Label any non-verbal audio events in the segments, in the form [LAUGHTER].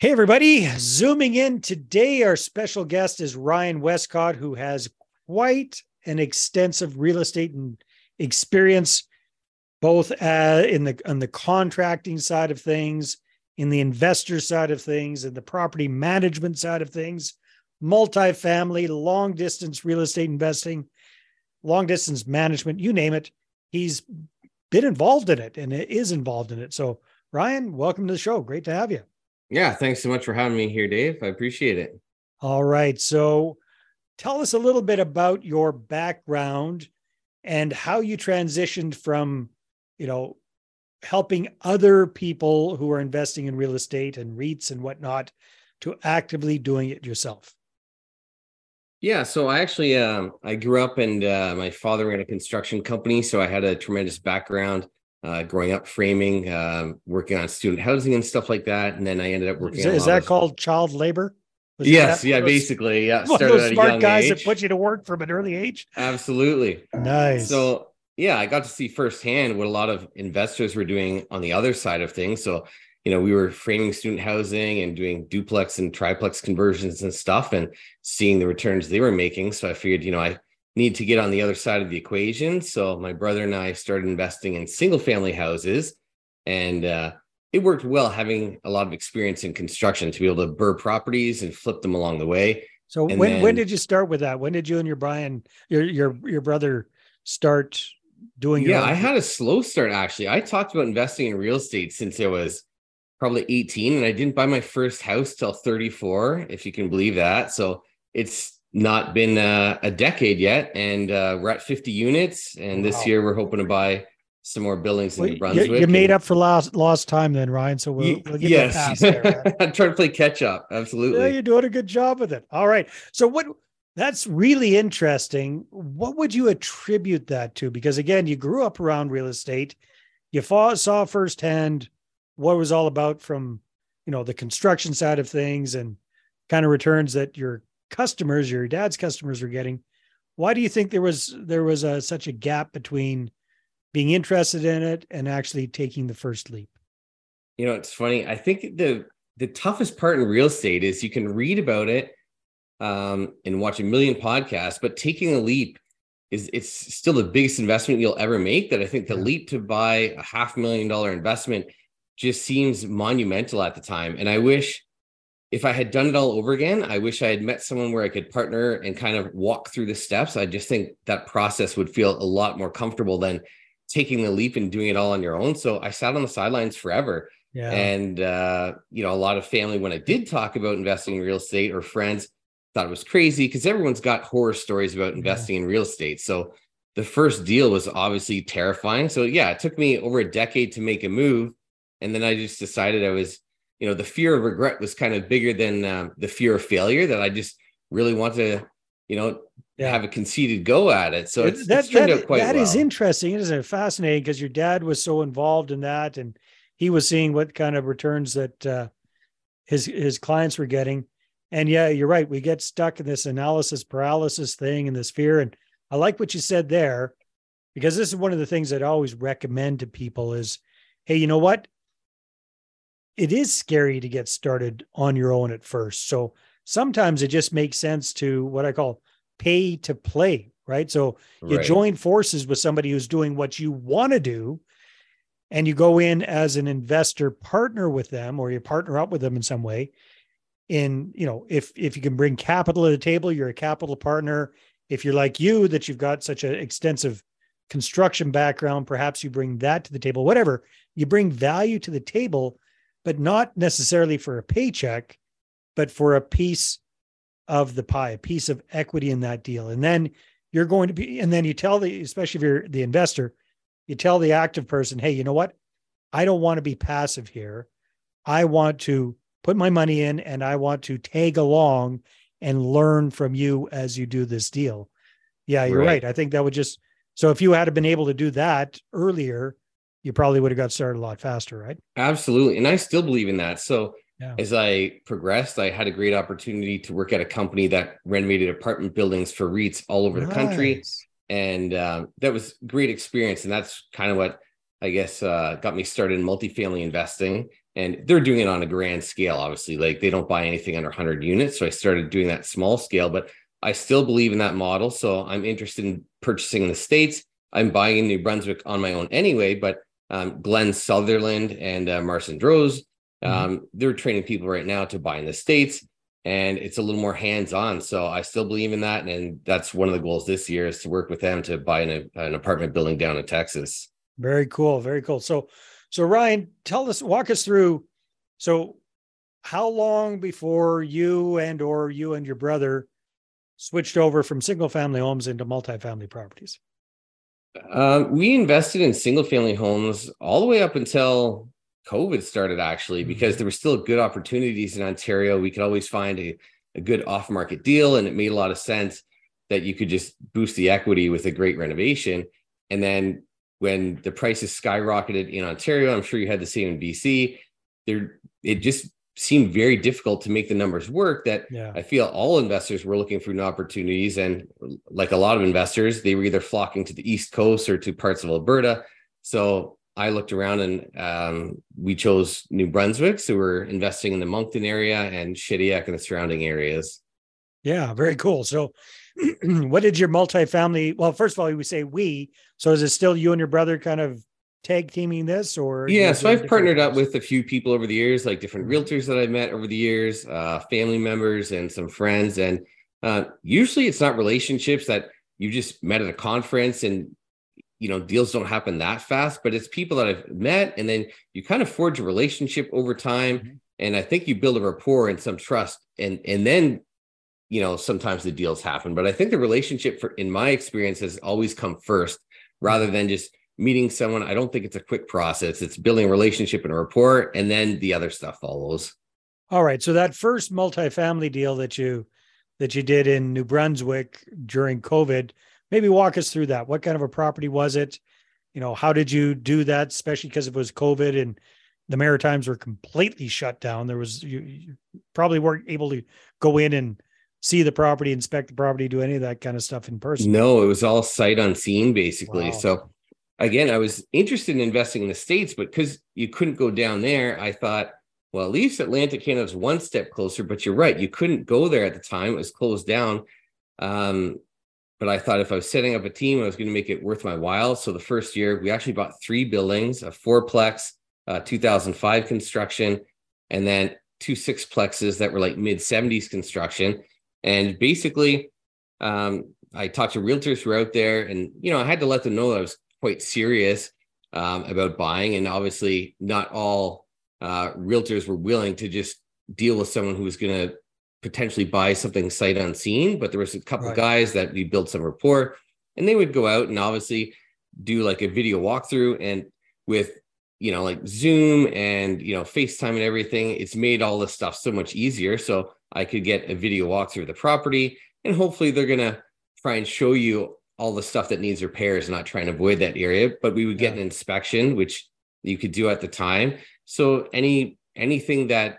Hey, everybody. Zooming in today, our special guest is Ryan Westcott, who has quite an extensive real estate and experience, both uh, in the on the contracting side of things, in the investor side of things, in the property management side of things, multifamily, long distance real estate investing, long distance management, you name it. He's been involved in it and is involved in it. So, Ryan, welcome to the show. Great to have you. Yeah, thanks so much for having me here, Dave. I appreciate it. All right. So tell us a little bit about your background and how you transitioned from, you know, helping other people who are investing in real estate and REITs and whatnot to actively doing it yourself. Yeah, so I actually um, I grew up and uh, my father ran a construction company, so I had a tremendous background uh, growing up framing, uh, working on student housing and stuff like that. And then I ended up working. Is, is that of... called child labor? Was yes, yeah, basically, yeah. Started those smart guys age. that put you to work from an early age. Absolutely. Nice. So yeah, I got to see firsthand what a lot of investors were doing on the other side of things. So you know, we were framing student housing and doing duplex and triplex conversions and stuff, and seeing the returns they were making. So I figured, you know, I need to get on the other side of the equation. So my brother and I started investing in single family houses and uh, it worked well having a lot of experience in construction to be able to burr properties and flip them along the way. So and when then, when did you start with that? When did you and your Brian your your your brother start doing Yeah, I had a slow start actually. I talked about investing in real estate since I was probably 18 and I didn't buy my first house till 34 if you can believe that. So it's not been uh, a decade yet, and uh, we're at 50 units. And this wow. year, we're hoping to buy some more buildings in well, New Brunswick. You, made up for lost lost time, then, Ryan. So we'll, we'll get yes, there, [LAUGHS] I'm trying to play catch up. Absolutely, yeah, you're doing a good job with it. All right. So what? That's really interesting. What would you attribute that to? Because again, you grew up around real estate. You saw firsthand what it was all about from, you know, the construction side of things and kind of returns that your customers, your dad's customers, are getting. Why do you think there was there was a, such a gap between being interested in it and actually taking the first leap? You know, it's funny. I think the the toughest part in real estate is you can read about it um, and watch a million podcasts, but taking a leap is it's still the biggest investment you'll ever make. That I think the yeah. leap to buy a half million dollar investment just seems monumental at the time. And I wish if I had done it all over again, I wish I had met someone where I could partner and kind of walk through the steps. I just think that process would feel a lot more comfortable than taking the leap and doing it all on your own. So I sat on the sidelines forever. Yeah. And uh, you know, a lot of family when I did talk about investing in real estate or friends thought it was crazy because everyone's got horror stories about investing yeah. in real estate. So the first deal was obviously terrifying. So yeah, it took me over a decade to make a move. And then I just decided I was you know the fear of regret was kind of bigger than uh, the fear of failure that I just really want to you know yeah. have a conceited go at it. So it's, that, it's turned that, out quite That well. is interesting. It is fascinating because your dad was so involved in that and he was seeing what kind of returns that uh, his his clients were getting. And yeah, you're right. We get stuck in this analysis paralysis thing and this fear. And I like what you said there, because this is one of the things that I always recommend to people is, hey, you know what? It is scary to get started on your own at first. So sometimes it just makes sense to what I call pay to play, right? So you right. join forces with somebody who's doing what you want to do and you go in as an investor partner with them or you partner up with them in some way in you know if if you can bring capital to the table you're a capital partner if you're like you that you've got such an extensive construction background perhaps you bring that to the table whatever you bring value to the table but not necessarily for a paycheck, but for a piece of the pie, a piece of equity in that deal. And then you're going to be, and then you tell the, especially if you're the investor, you tell the active person, hey, you know what? I don't want to be passive here. I want to put my money in and I want to tag along and learn from you as you do this deal. Yeah, you're right. right. I think that would just, so if you had been able to do that earlier, you probably would have got started a lot faster, right? Absolutely. And I still believe in that. So yeah. as I progressed, I had a great opportunity to work at a company that renovated apartment buildings for REITs all over nice. the country. And uh, that was great experience. And that's kind of what I guess uh, got me started in multifamily investing. and they're doing it on a grand scale obviously like they don't buy anything under 100 units so i started doing that small scale but i still believe in that model so i'm interested in purchasing in the states i'm buying in new brunswick on my own anyway but um, glenn sutherland and uh, marcin drozdz mm-hmm. um, mm-hmm. they're training people right now to buy in the states and it's a little more hands-on so i still believe in that and, and that's one of the goals this year is to work with them to buy an, an apartment building down in texas very cool very cool so so Ryan, tell us, walk us through. So, how long before you and or you and your brother switched over from single family homes into multifamily properties? Um, we invested in single family homes all the way up until COVID started, actually, because mm-hmm. there were still good opportunities in Ontario. We could always find a, a good off market deal, and it made a lot of sense that you could just boost the equity with a great renovation. And then when the prices skyrocketed in Ontario, I'm sure you had the same in BC. There, it just seemed very difficult to make the numbers work. That yeah. I feel all investors were looking for new opportunities, and like a lot of investors, they were either flocking to the East Coast or to parts of Alberta. So I looked around and um, we chose New Brunswick. So we're investing in the Moncton area and Shediac and the surrounding areas. Yeah, very cool. So [CLEARS THROAT] what did your multifamily? Well, first of all, we say we. So is it still you and your brother kind of tag teaming this, or yeah? So I've partnered up with a few people over the years, like different mm-hmm. realtors that I've met over the years, uh, family members, and some friends. And uh, usually, it's not relationships that you just met at a conference and you know deals don't happen that fast but it's people that i've met and then you kind of forge a relationship over time mm-hmm. and i think you build a rapport and some trust and and then you know sometimes the deals happen but i think the relationship for in my experience has always come first rather than just meeting someone i don't think it's a quick process it's building a relationship and a rapport and then the other stuff follows all right so that first multifamily deal that you that you did in new brunswick during covid maybe walk us through that what kind of a property was it you know how did you do that especially because it was covid and the maritimes were completely shut down there was you, you probably weren't able to go in and see the property, inspect the property, do any of that kind of stuff in person? No, it was all sight unseen basically. Wow. So again, I was interested in investing in the States, but because you couldn't go down there, I thought, well, at least Atlanta Atlantic Canada's one step closer. But you're right, you couldn't go there at the time; it was closed down. Um, but I thought if I was setting up a team, I was going to make it worth my while. So the first year, we actually bought three buildings: a fourplex, uh, 2005 construction, and then two sixplexes that were like mid 70s construction. And basically, um, I talked to realtors who were out there, and you know, I had to let them know that I was quite serious um, about buying. And obviously, not all uh, realtors were willing to just deal with someone who was going to potentially buy something sight unseen. But there was a couple right. guys that we built some rapport, and they would go out and obviously do like a video walkthrough. And with you know, like Zoom and you know, FaceTime and everything, it's made all this stuff so much easier. So I could get a video walkthrough of the property, and hopefully they're gonna try and show you all the stuff that needs repairs, and not try and avoid that area. But we would get yeah. an inspection, which you could do at the time. So any anything that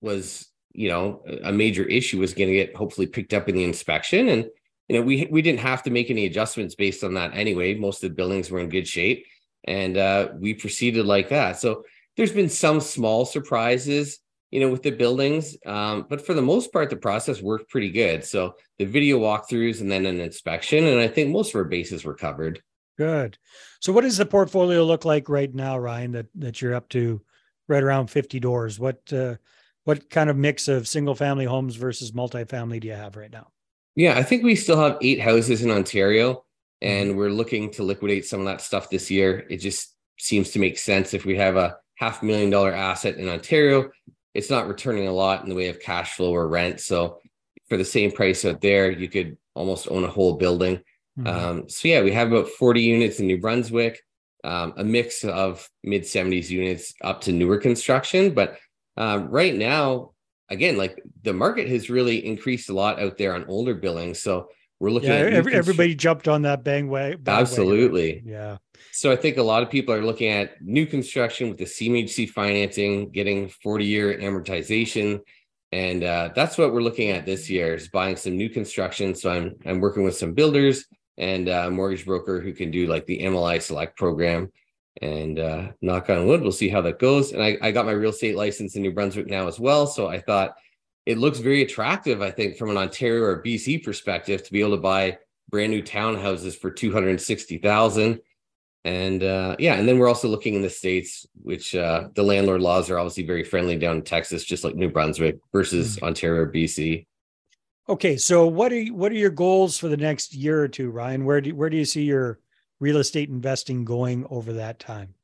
was you know a major issue was going to get hopefully picked up in the inspection and you know we we didn't have to make any adjustments based on that anyway most of the buildings were in good shape and uh, we proceeded like that so there's been some small surprises you know, with the buildings. Um, but for the most part, the process worked pretty good. So the video walkthroughs and then an inspection, and I think most of our bases were covered. Good. So what does the portfolio look like right now, Ryan? That that you're up to right around 50 doors. What uh, what kind of mix of single family homes versus multifamily do you have right now? Yeah, I think we still have eight houses in Ontario, and mm-hmm. we're looking to liquidate some of that stuff this year. It just seems to make sense if we have a half million dollar asset in Ontario it's not returning a lot in the way of cash flow or rent. So for the same price out there, you could almost own a whole building. Mm-hmm. Um, so yeah, we have about 40 units in New Brunswick, um, a mix of mid 70s units up to newer construction. But um, right now, again, like the market has really increased a lot out there on older buildings. So we're looking yeah, at every, everybody jumped on that bang way. Absolutely. Yeah. So I think a lot of people are looking at new construction with the CMHC financing, getting 40 year amortization. And uh, that's what we're looking at this year is buying some new construction. So I'm I'm working with some builders and a mortgage broker who can do like the MLI Select program. And uh, knock on wood, we'll see how that goes. And I, I got my real estate license in New Brunswick now as well. So I thought it looks very attractive, I think, from an Ontario or BC perspective to be able to buy brand new townhouses for 260,000 and uh, yeah, and then we're also looking in the states, which uh, the landlord laws are obviously very friendly down in Texas, just like New Brunswick versus mm-hmm. Ontario, or BC. Okay, so what are you, what are your goals for the next year or two, Ryan? Where do where do you see your real estate investing going over that time?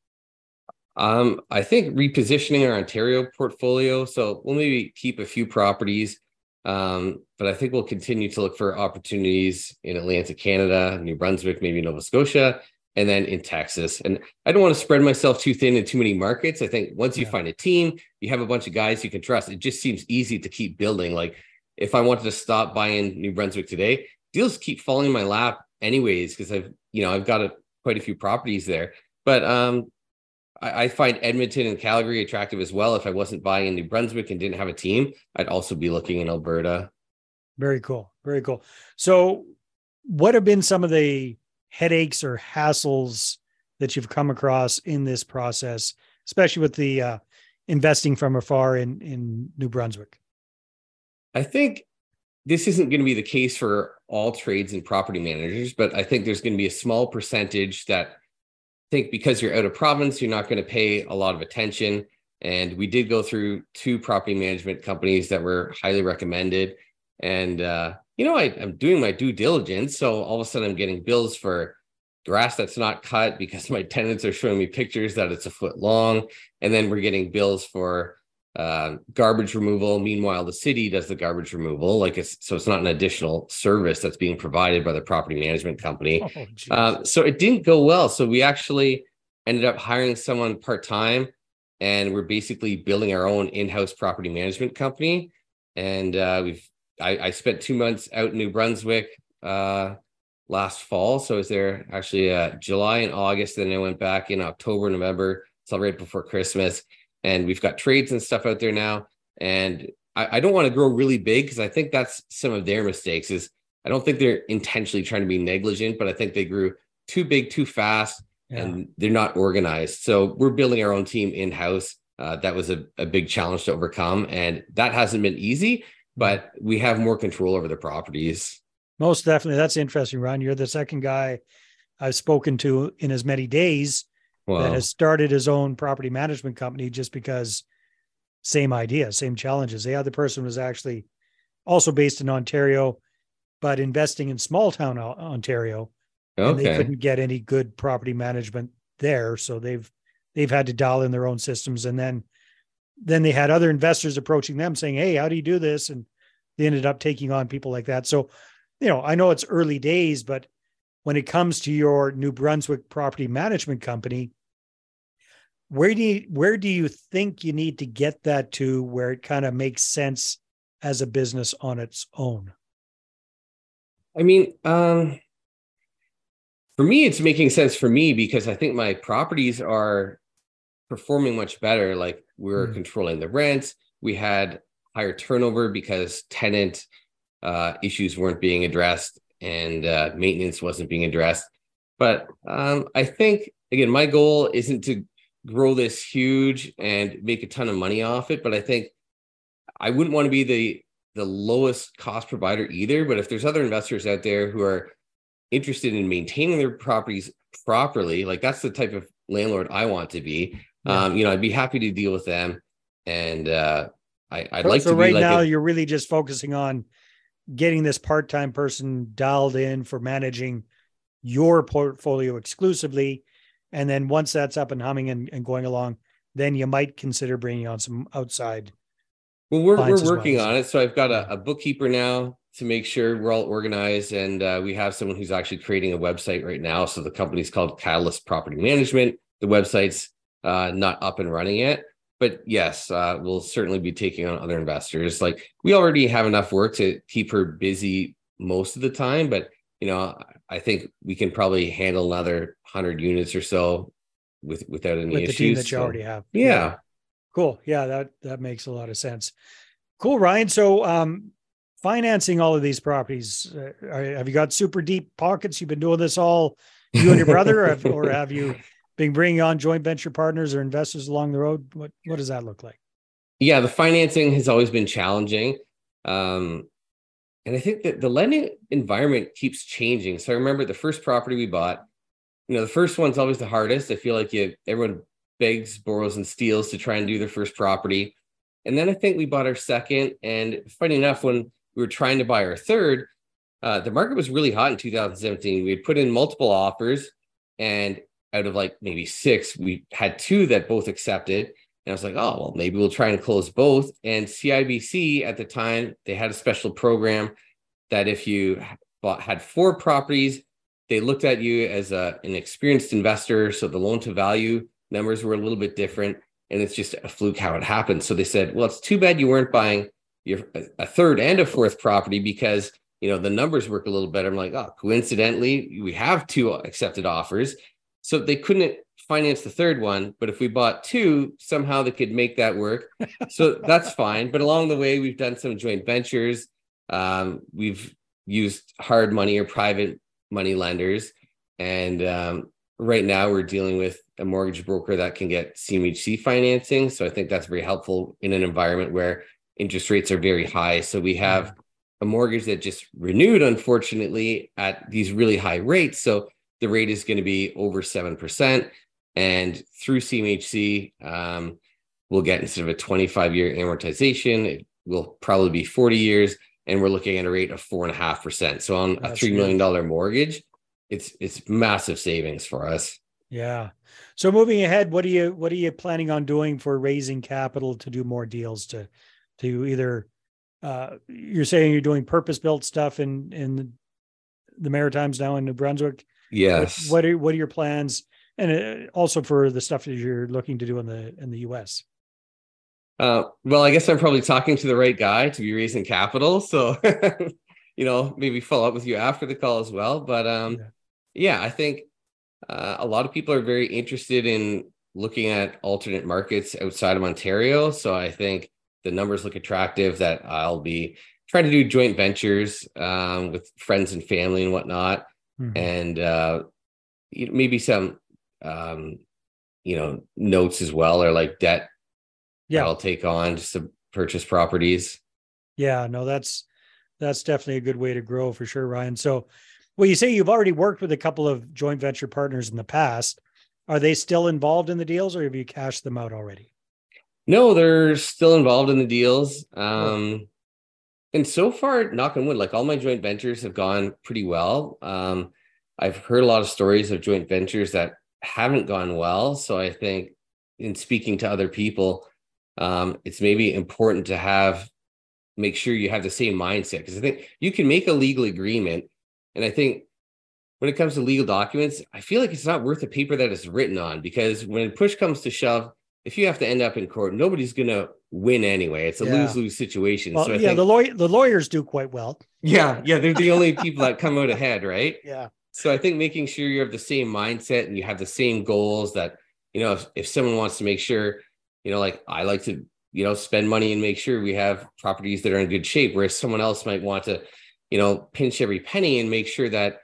Um, I think repositioning our Ontario portfolio. So we'll maybe keep a few properties, um, but I think we'll continue to look for opportunities in Atlantic Canada, New Brunswick, maybe Nova Scotia, and then in Texas. And I don't want to spread myself too thin in too many markets. I think once you yeah. find a team, you have a bunch of guys you can trust. It just seems easy to keep building. Like if I wanted to stop buying New Brunswick today, deals keep falling in my lap anyways because I've you know I've got a, quite a few properties there. But um, I, I find Edmonton and Calgary attractive as well. If I wasn't buying in New Brunswick and didn't have a team, I'd also be looking in Alberta. Very cool. Very cool. So, what have been some of the headaches or hassles that you've come across in this process, especially with the uh, investing from afar in in New Brunswick? I think this isn't going to be the case for all trades and property managers, but I think there's going to be a small percentage that think because you're out of province, you're not going to pay a lot of attention. And we did go through two property management companies that were highly recommended. And uh, you know, I, am doing my due diligence. So all of a sudden I'm getting bills for grass that's not cut because [LAUGHS] my tenants are showing me pictures that it's a foot long. And then we're getting bills for uh, garbage removal. Meanwhile, the city does the garbage removal. Like it's so it's not an additional service that's being provided by the property management company. Oh, uh, so it didn't go well. So we actually ended up hiring someone part time, and we're basically building our own in-house property management company. And uh, we've I, I, spent two months out in New Brunswick uh, last fall. So I was there actually uh, July and August. Then I went back in October, November, so right before Christmas. And we've got trades and stuff out there now. And I, I don't want to grow really big because I think that's some of their mistakes. Is I don't think they're intentionally trying to be negligent, but I think they grew too big too fast yeah. and they're not organized. So we're building our own team in house. Uh, that was a, a big challenge to overcome, and that hasn't been easy but we have more control over the properties. Most definitely. That's interesting, Ron. You're the second guy I've spoken to in as many days wow. that has started his own property management company just because same idea, same challenges. The other person was actually also based in Ontario, but investing in small town Ontario. Okay. And they couldn't get any good property management there. So they've they've had to dial in their own systems. And then then they had other investors approaching them saying, Hey, how do you do this? And they ended up taking on people like that. So, you know, I know it's early days, but when it comes to your New Brunswick property management company, where do you where do you think you need to get that to where it kind of makes sense as a business on its own? I mean, um, for me, it's making sense for me because I think my properties are performing much better. Like we're mm. controlling the rents. We had higher turnover because tenant uh, issues weren't being addressed and uh, maintenance wasn't being addressed. But um, I think again, my goal isn't to grow this huge and make a ton of money off it. But I think I wouldn't want to be the the lowest cost provider either. But if there's other investors out there who are interested in maintaining their properties properly, like that's the type of landlord I want to be um, you know, I'd be happy to deal with them. And uh, I, would so, like so to. right like now, a, you're really just focusing on getting this part-time person dialed in for managing your portfolio exclusively, and then once that's up and humming and, and going along, then you might consider bringing on some outside. Well, we're we're working well. on it. So I've got a, a, bookkeeper now to make sure we're all organized, and uh, we have someone who's actually creating a website right now. So the company's called Catalyst Property Management. The website's uh, not up and running yet. But yes, uh, we'll certainly be taking on other investors. Like we already have enough work to keep her busy most of the time, but you know, I think we can probably handle another hundred units or so with without any with issues. the team that you so, already have. Yeah. yeah. Cool. Yeah, that that makes a lot of sense. Cool, Ryan. So, um, financing all of these properties, uh, are, have you got super deep pockets? You've been doing this all you and your brother, or have, or have you been bringing on joint venture partners or investors along the road? What what does that look like? Yeah, the financing has always been challenging. Um, and I think that the lending environment keeps changing. So I remember the first property we bought, you know, the first one's always the hardest. I feel like you everyone begs, borrows, and steals to try and do their first property. And then I think we bought our second. And funny enough, when we were trying to buy our third, uh, the market was really hot in 2017. We had put in multiple offers, and out of like maybe six, we had two that both accepted. And I was like, oh, well, maybe we'll try and close both. And CIBC at the time, they had a special program that if you bought, had four properties, they looked at you as a, an experienced investor. So the loan to value numbers were a little bit different. And it's just a fluke how it happened. So they said, well, it's too bad you weren't buying your a third and a fourth property because you know the numbers work a little better. I'm like, oh, coincidentally, we have two accepted offers. So they couldn't finance the third one, but if we bought two, somehow they could make that work. So [LAUGHS] that's fine. But along the way, we've done some joint ventures. Um, we've used hard money or private money lenders. And um, right now, we're dealing with a mortgage broker that can get CMHC financing. So I think that's very helpful in an environment where interest rates are very high. So we have a mortgage that just renewed, unfortunately, at these really high rates. So the rate is going to be over 7%. And through CMHC, um, we'll get instead of a 25 year amortization, it will probably be 40 years. And we're looking at a rate of four and a half percent. So on That's a $3 million mortgage, it's it's massive savings for us. Yeah. So moving ahead, what are you what are you planning on doing for raising capital to do more deals to to either uh, you're saying you're doing purpose built stuff in in the Maritimes now in New Brunswick. Yes. What, what are what are your plans, and also for the stuff that you're looking to do in the in the U.S. Uh, well, I guess I'm probably talking to the right guy to be raising capital. So, [LAUGHS] you know, maybe follow up with you after the call as well. But um, yeah, yeah I think uh, a lot of people are very interested in looking at alternate markets outside of Ontario. So I think the numbers look attractive that I'll be trying to do joint ventures um, with friends and family and whatnot, mm-hmm. and uh, maybe some um, you know notes as well or like debt. Yeah, I'll take on just to purchase properties. Yeah, no, that's that's definitely a good way to grow for sure, Ryan. So, well, you say you've already worked with a couple of joint venture partners in the past. Are they still involved in the deals, or have you cashed them out already? No, they're still involved in the deals. Um, and so far, knock on wood, like all my joint ventures have gone pretty well. Um, I've heard a lot of stories of joint ventures that haven't gone well. So I think in speaking to other people, um, it's maybe important to have make sure you have the same mindset because I think you can make a legal agreement. And I think when it comes to legal documents, I feel like it's not worth the paper that it's written on because when push comes to shove, if you have to end up in court, nobody's going to win anyway. It's a yeah. lose lose situation. Well, so yeah, think, the lawyer the lawyers do quite well. Yeah, yeah, they're the only people that come out ahead, right? [LAUGHS] Yeah. So I think making sure you have the same mindset and you have the same goals that you know if, if someone wants to make sure you know like I like to you know spend money and make sure we have properties that are in good shape, whereas someone else might want to you know pinch every penny and make sure that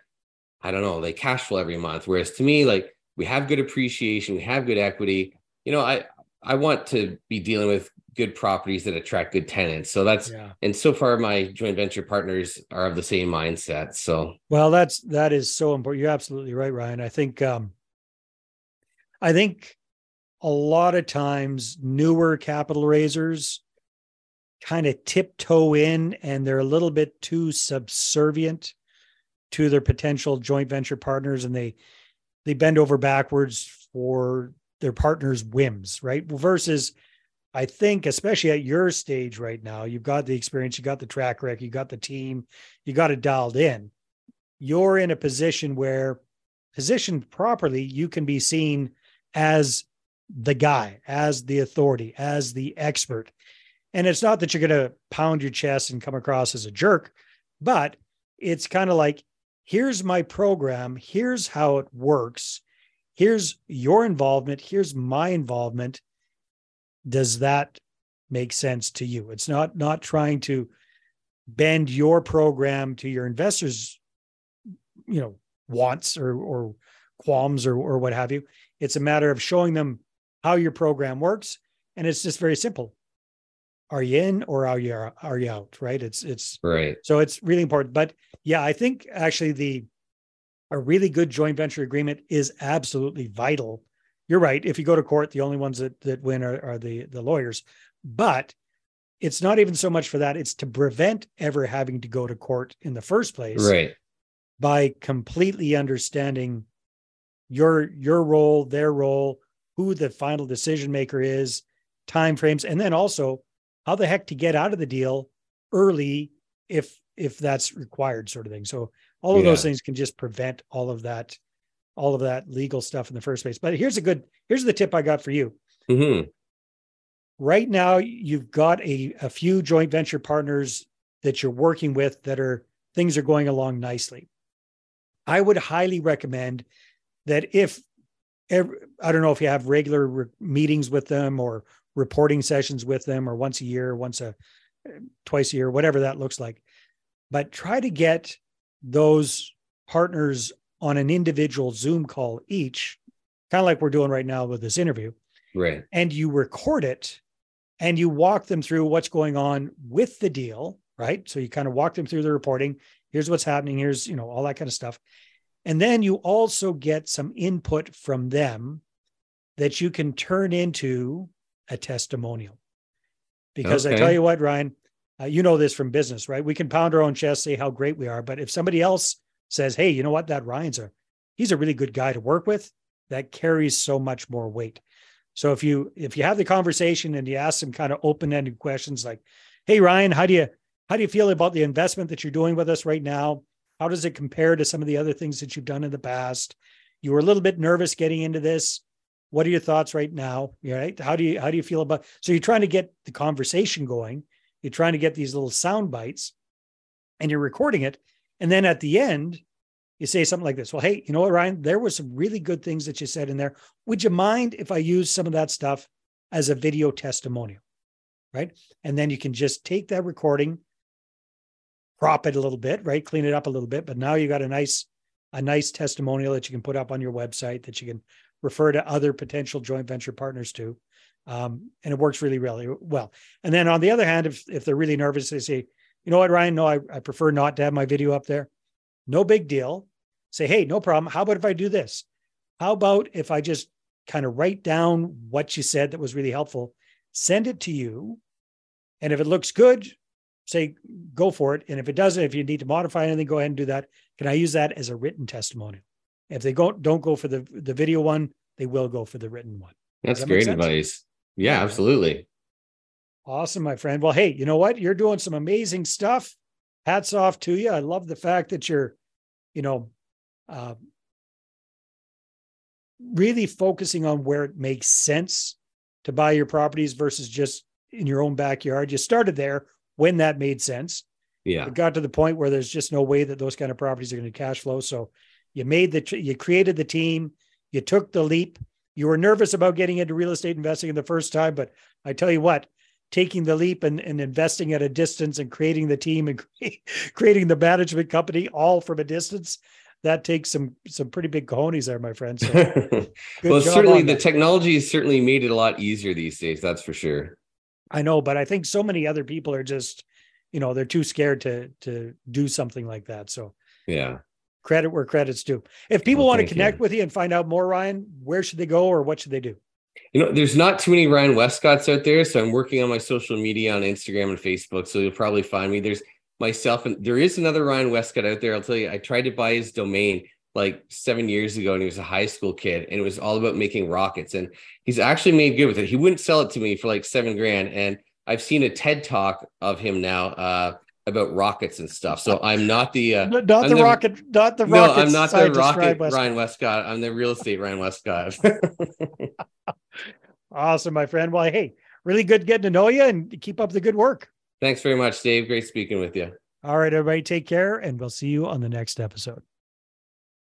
I don't know they cash flow every month. Whereas to me, like we have good appreciation, we have good equity. You know, I I want to be dealing with good properties that attract good tenants. So that's yeah. and so far my joint venture partners are of the same mindset. So well, that's that is so important. You're absolutely right, Ryan. I think um I think a lot of times newer capital raisers kind of tiptoe in and they're a little bit too subservient to their potential joint venture partners and they they bend over backwards for their partner's whims, right? Versus, I think, especially at your stage right now, you've got the experience, you got the track record, you got the team, you got it dialed in. You're in a position where, positioned properly, you can be seen as the guy, as the authority, as the expert. And it's not that you're going to pound your chest and come across as a jerk, but it's kind of like, here's my program, here's how it works here's your involvement, here's my involvement. Does that make sense to you? It's not not trying to bend your program to your investors, you know, wants or or qualms or or what have you. It's a matter of showing them how your program works. And it's just very simple. Are you in or are you are you out? Right. It's it's right. So it's really important. But yeah, I think actually the a really good joint venture agreement is absolutely vital. You're right. If you go to court, the only ones that that win are, are the the lawyers. But it's not even so much for that. It's to prevent ever having to go to court in the first place. Right. By completely understanding your your role, their role, who the final decision maker is, time frames, and then also how the heck to get out of the deal early if if that's required, sort of thing. So all of yeah. those things can just prevent all of that, all of that legal stuff in the first place. But here's a good here's the tip I got for you. Mm-hmm. Right now, you've got a, a few joint venture partners that you're working with that are things are going along nicely. I would highly recommend that if every, I don't know if you have regular re- meetings with them or reporting sessions with them or once a year, once a twice a year, whatever that looks like. But try to get those partners on an individual Zoom call each, kind of like we're doing right now with this interview. Right. And you record it and you walk them through what's going on with the deal, right? So you kind of walk them through the reporting. Here's what's happening. Here's, you know, all that kind of stuff. And then you also get some input from them that you can turn into a testimonial. Because okay. I tell you what, Ryan, uh, you know this from business, right? We can pound our own chest, say how great we are, but if somebody else says, "Hey, you know what? That Ryan's a he's a really good guy to work with," that carries so much more weight. So if you if you have the conversation and you ask some kind of open-ended questions like, "Hey, Ryan, how do you how do you feel about the investment that you're doing with us right now? How does it compare to some of the other things that you've done in the past? You were a little bit nervous getting into this what are your thoughts right now right how do you how do you feel about so you're trying to get the conversation going you're trying to get these little sound bites and you're recording it and then at the end you say something like this. Well hey you know what ryan? There were some really good things that you said in there. Would you mind if i use some of that stuff as a video testimonial right? And then you can just take that recording crop it a little bit right? Clean it up a little bit. But now you got a nice a nice testimonial that you can put up on your website that you can refer to other potential joint venture partners to. Um, and it works really, really well. And then on the other hand, if, if they're really nervous, they say, you know what, Ryan, no, I, I prefer not to have my video up there. No big deal. Say, hey, no problem. How about if I do this? How about if I just kind of write down what you said that was really helpful, send it to you. And if it looks good, say go for it. And if it doesn't, if you need to modify anything, go ahead and do that. Can I use that as a written testimonial? If they go, don't go for the the video one, they will go for the written one. That's that great advice. Yeah, absolutely. Awesome, my friend. Well, hey, you know what? You're doing some amazing stuff. Hats off to you. I love the fact that you're, you know, uh, really focusing on where it makes sense to buy your properties versus just in your own backyard. You started there when that made sense. Yeah. It got to the point where there's just no way that those kind of properties are going to cash flow. So you made the, you created the team, you took the leap. You were nervous about getting into real estate investing in the first time, but I tell you what, taking the leap and, and investing at a distance and creating the team and [LAUGHS] creating the management company all from a distance, that takes some some pretty big cojones there, my friend. So [LAUGHS] well, certainly the technology has certainly made it a lot easier these days. That's for sure. I know, but I think so many other people are just, you know, they're too scared to to do something like that. So yeah, credit where credit's due. If people well, want to connect you. with you and find out more, Ryan, where should they go or what should they do? You know, there's not too many Ryan Westcotts out there. So I'm working on my social media on Instagram and Facebook. So you'll probably find me. There's myself and there is another Ryan Westcott out there. I'll tell you, I tried to buy his domain like seven years ago and he was a high school kid and it was all about making rockets. And he's actually made good with it. He wouldn't sell it to me for like seven grand. And I've seen a TED talk of him now. Uh, about rockets and stuff. So I'm not the uh, not the, the, rocket, not the no, I'm not the rocket Ryan, Ryan Westcott. I'm the real estate Ryan Westcott. [LAUGHS] awesome, my friend. Well, hey, really good getting to know you and keep up the good work. Thanks very much, Dave. Great speaking with you. All right, everybody, take care, and we'll see you on the next episode.